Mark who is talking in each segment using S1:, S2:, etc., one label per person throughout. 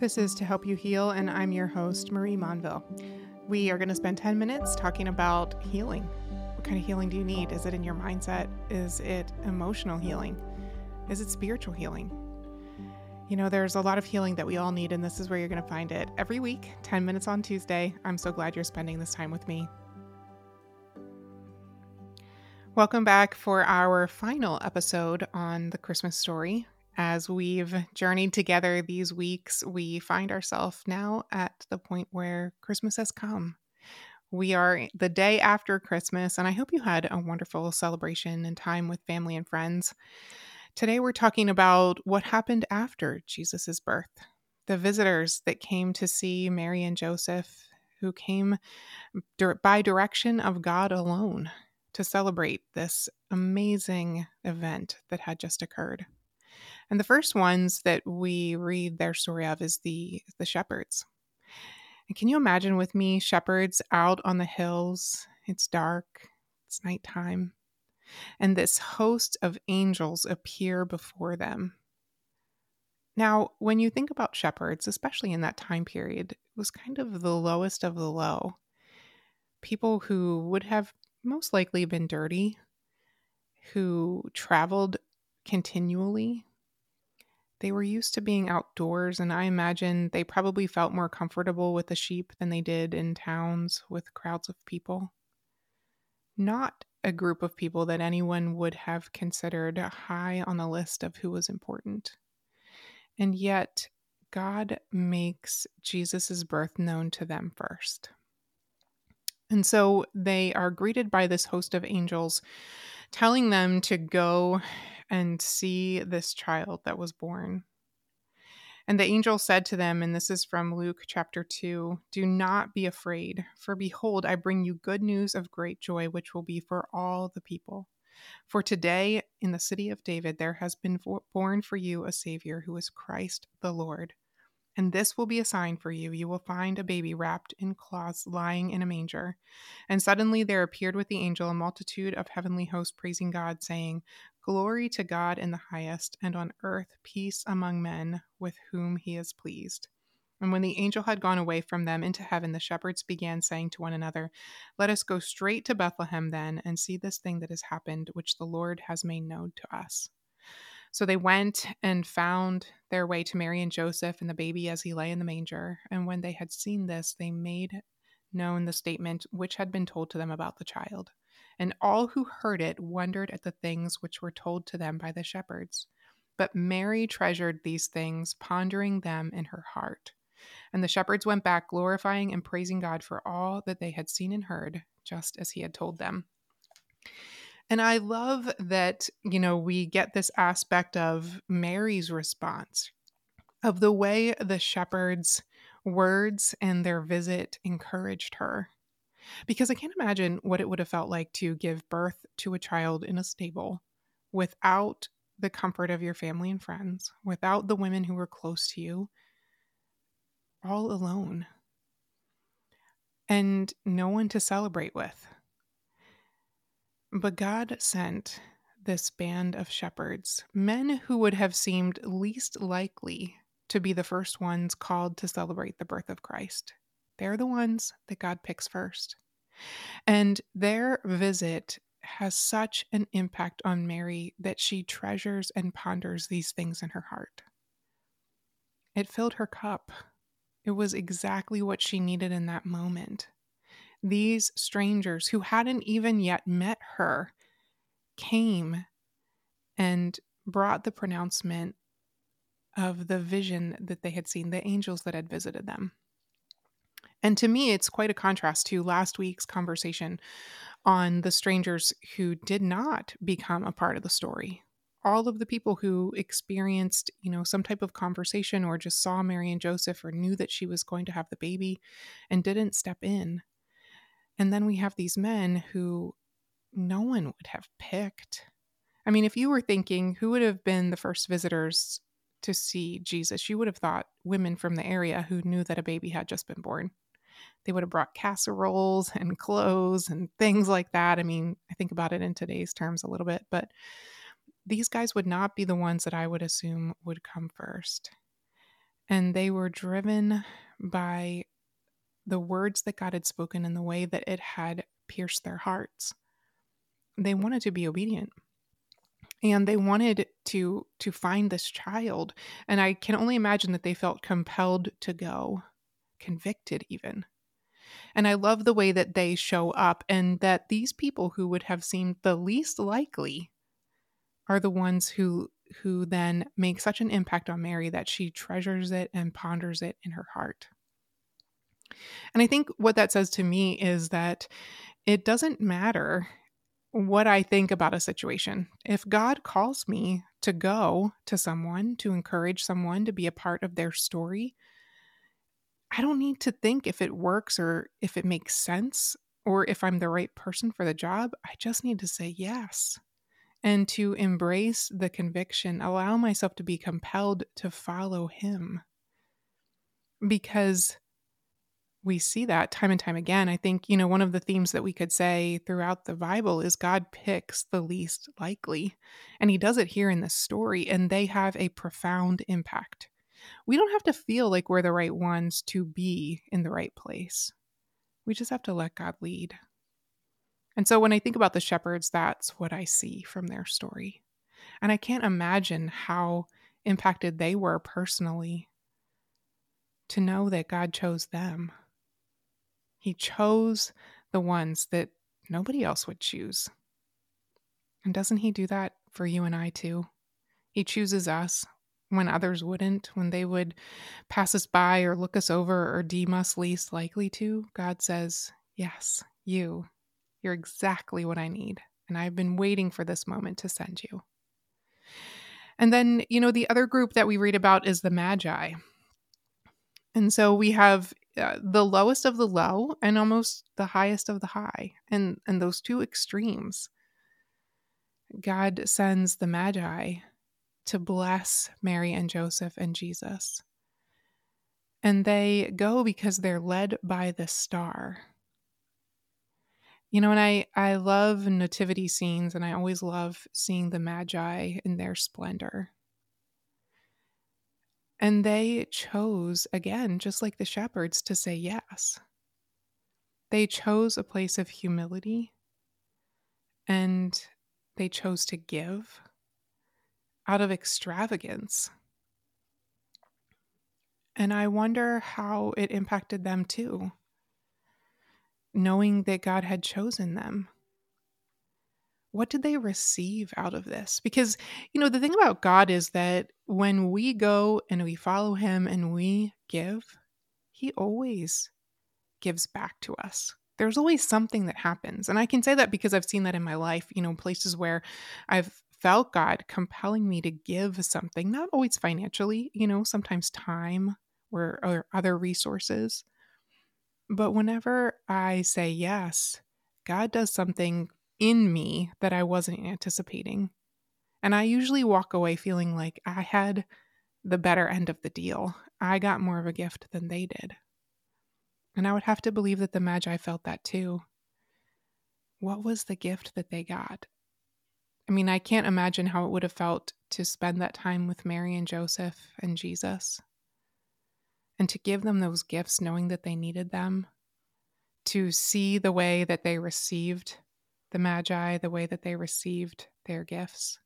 S1: This is To Help You Heal, and I'm your host, Marie Monville. We are going to spend 10 minutes talking about healing. What kind of healing do you need? Is it in your mindset? Is it emotional healing? Is it spiritual healing? You know, there's a lot of healing that we all need, and this is where you're going to find it every week, 10 minutes on Tuesday. I'm so glad you're spending this time with me. Welcome back for our final episode on the Christmas story. As we've journeyed together these weeks, we find ourselves now at the point where Christmas has come. We are the day after Christmas, and I hope you had a wonderful celebration and time with family and friends. Today, we're talking about what happened after Jesus' birth, the visitors that came to see Mary and Joseph, who came by direction of God alone to celebrate this amazing event that had just occurred. And the first ones that we read their story of is the the shepherds. And can you imagine with me shepherds out on the hills? It's dark, it's nighttime, and this host of angels appear before them. Now, when you think about shepherds, especially in that time period, it was kind of the lowest of the low. People who would have most likely been dirty, who traveled continually they were used to being outdoors, and I imagine they probably felt more comfortable with the sheep than they did in towns with crowds of people. Not a group of people that anyone would have considered high on the list of who was important. And yet, God makes Jesus' birth known to them first. And so they are greeted by this host of angels telling them to go and see this child that was born. And the angel said to them, and this is from Luke chapter 2 Do not be afraid, for behold, I bring you good news of great joy, which will be for all the people. For today, in the city of David, there has been born for you a Savior who is Christ the Lord. And this will be a sign for you. You will find a baby wrapped in cloths lying in a manger. And suddenly there appeared with the angel a multitude of heavenly hosts praising God, saying, Glory to God in the highest, and on earth peace among men with whom he is pleased. And when the angel had gone away from them into heaven, the shepherds began saying to one another, Let us go straight to Bethlehem then, and see this thing that has happened, which the Lord has made known to us. So they went and found their way to Mary and Joseph and the baby as he lay in the manger. And when they had seen this, they made known the statement which had been told to them about the child. And all who heard it wondered at the things which were told to them by the shepherds. But Mary treasured these things, pondering them in her heart. And the shepherds went back, glorifying and praising God for all that they had seen and heard, just as he had told them. And I love that, you know, we get this aspect of Mary's response, of the way the shepherds' words and their visit encouraged her. Because I can't imagine what it would have felt like to give birth to a child in a stable without the comfort of your family and friends, without the women who were close to you, all alone, and no one to celebrate with. But God sent this band of shepherds, men who would have seemed least likely to be the first ones called to celebrate the birth of Christ. They're the ones that God picks first. And their visit has such an impact on Mary that she treasures and ponders these things in her heart. It filled her cup. It was exactly what she needed in that moment these strangers who hadn't even yet met her came and brought the pronouncement of the vision that they had seen, the angels that had visited them. And to me, it's quite a contrast to last week's conversation on the strangers who did not become a part of the story. All of the people who experienced, you know, some type of conversation or just saw Mary and Joseph or knew that she was going to have the baby and didn't step in and then we have these men who no one would have picked. I mean, if you were thinking who would have been the first visitors to see Jesus, you would have thought women from the area who knew that a baby had just been born. They would have brought casseroles and clothes and things like that. I mean, I think about it in today's terms a little bit, but these guys would not be the ones that I would assume would come first. and they were driven by the words that God had spoken and the way that it had pierced their hearts. They wanted to be obedient. And they wanted to to find this child. And i can only imagine that they felt compelled to go convicted even. And i love the way that they show up and that these people who would have seemed the least likely are the ones who who then make such an impact on mary that she treasures it and ponders it in her heart and i think what that says to me is that it doesn't matter what I think about a situation. If God calls me to go to someone, to encourage someone to be a part of their story, I don't need to think if it works or if it makes sense or if I'm the right person for the job. I just need to say yes and to embrace the conviction, allow myself to be compelled to follow Him. Because we see that time and time again. I think, you know, one of the themes that we could say throughout the Bible is God picks the least likely. And he does it here in this story, and they have a profound impact. We don't have to feel like we're the right ones to be in the right place. We just have to let God lead. And so when I think about the shepherds, that's what I see from their story. And I can't imagine how impacted they were personally to know that God chose them. He chose the ones that nobody else would choose. And doesn't He do that for you and I too? He chooses us when others wouldn't, when they would pass us by or look us over or deem us least likely to. God says, Yes, you. You're exactly what I need. And I've been waiting for this moment to send you. And then, you know, the other group that we read about is the Magi. And so we have uh, the lowest of the low and almost the highest of the high and and those two extremes. God sends the magi to bless mary and joseph and jesus. And they go because they're led by the star. You know and i i love nativity scenes and i always love seeing the magi in their splendor and they chose, again, just like the shepherds, to say yes. They chose a place of humility and they chose to give out of extravagance. And I wonder how it impacted them too, knowing that God had chosen them what did they receive out of this? Because, you know, the thing about God is that when we go and we follow Him and we give, He always gives back to us. There's always something that happens. And I can say that because I've seen that in my life, you know, places where I've felt God compelling me to give something, not always financially, you know, sometimes time or, or other resources. But whenever I say yes, God does something in me that I wasn't anticipating. And I usually walk away feeling like I had the better end of the deal. I got more of a gift than they did. And I would have to believe that the Magi felt that too. What was the gift that they got? I mean, I can't imagine how it would have felt to spend that time with Mary and Joseph and Jesus and to give them those gifts knowing that they needed them, to see the way that they received the Magi, the way that they received their gifts.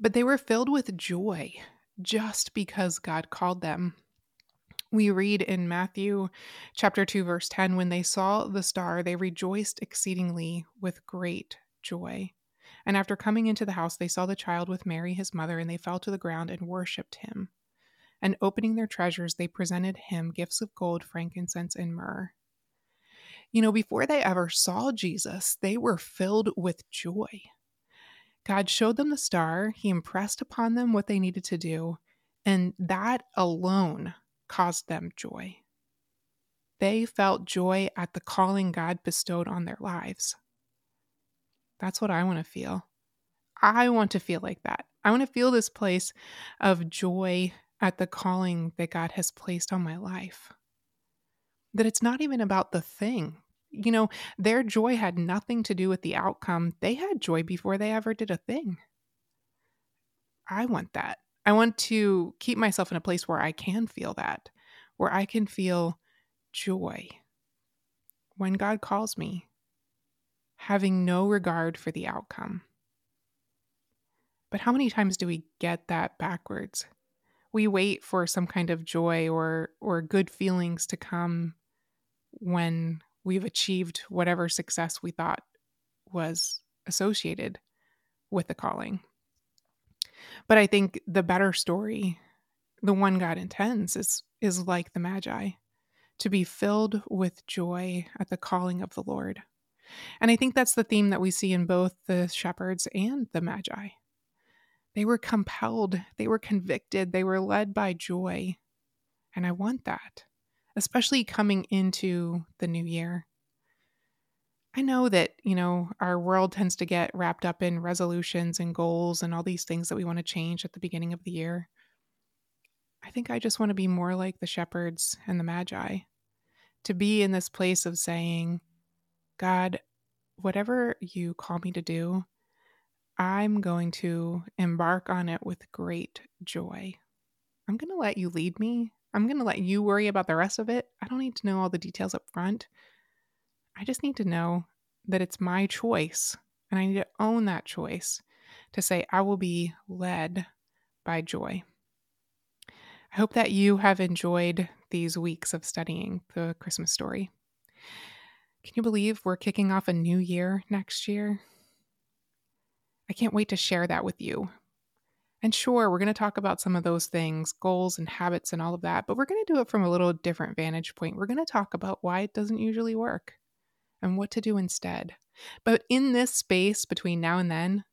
S1: But they were filled with joy just because God called them. We read in Matthew chapter 2 verse 10 when they saw the star they rejoiced exceedingly with great joy. And after coming into the house they saw the child with Mary his mother and they fell to the ground and worshipped him. And opening their treasures they presented him gifts of gold, frankincense and myrrh. You know, before they ever saw Jesus, they were filled with joy. God showed them the star, He impressed upon them what they needed to do, and that alone caused them joy. They felt joy at the calling God bestowed on their lives. That's what I want to feel. I want to feel like that. I want to feel this place of joy at the calling that God has placed on my life that it's not even about the thing. You know, their joy had nothing to do with the outcome. They had joy before they ever did a thing. I want that. I want to keep myself in a place where I can feel that, where I can feel joy when God calls me, having no regard for the outcome. But how many times do we get that backwards? We wait for some kind of joy or or good feelings to come when we've achieved whatever success we thought was associated with the calling. But I think the better story, the one God intends, is is like the Magi, to be filled with joy at the calling of the Lord. And I think that's the theme that we see in both the shepherds and the Magi. They were compelled, they were convicted, they were led by joy. And I want that, especially coming into the new year. I know that, you know, our world tends to get wrapped up in resolutions and goals and all these things that we want to change at the beginning of the year. I think I just want to be more like the shepherds and the magi, to be in this place of saying, God, whatever you call me to do, I'm going to embark on it with great joy. I'm going to let you lead me. I'm going to let you worry about the rest of it. I don't need to know all the details up front. I just need to know that it's my choice and I need to own that choice to say, I will be led by joy. I hope that you have enjoyed these weeks of studying the Christmas story. Can you believe we're kicking off a new year next year? I can't wait to share that with you. And sure, we're going to talk about some of those things, goals and habits and all of that, but we're going to do it from a little different vantage point. We're going to talk about why it doesn't usually work and what to do instead. But in this space between now and then,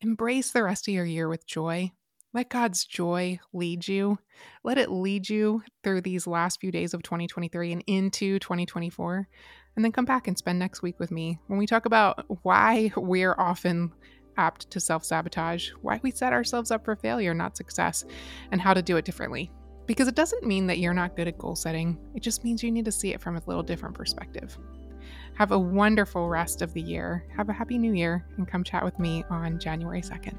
S1: embrace the rest of your year with joy. Let God's joy lead you. Let it lead you through these last few days of 2023 and into 2024. And then come back and spend next week with me when we talk about why we're often apt to self sabotage, why we set ourselves up for failure, not success, and how to do it differently. Because it doesn't mean that you're not good at goal setting, it just means you need to see it from a little different perspective. Have a wonderful rest of the year. Have a happy new year and come chat with me on January 2nd.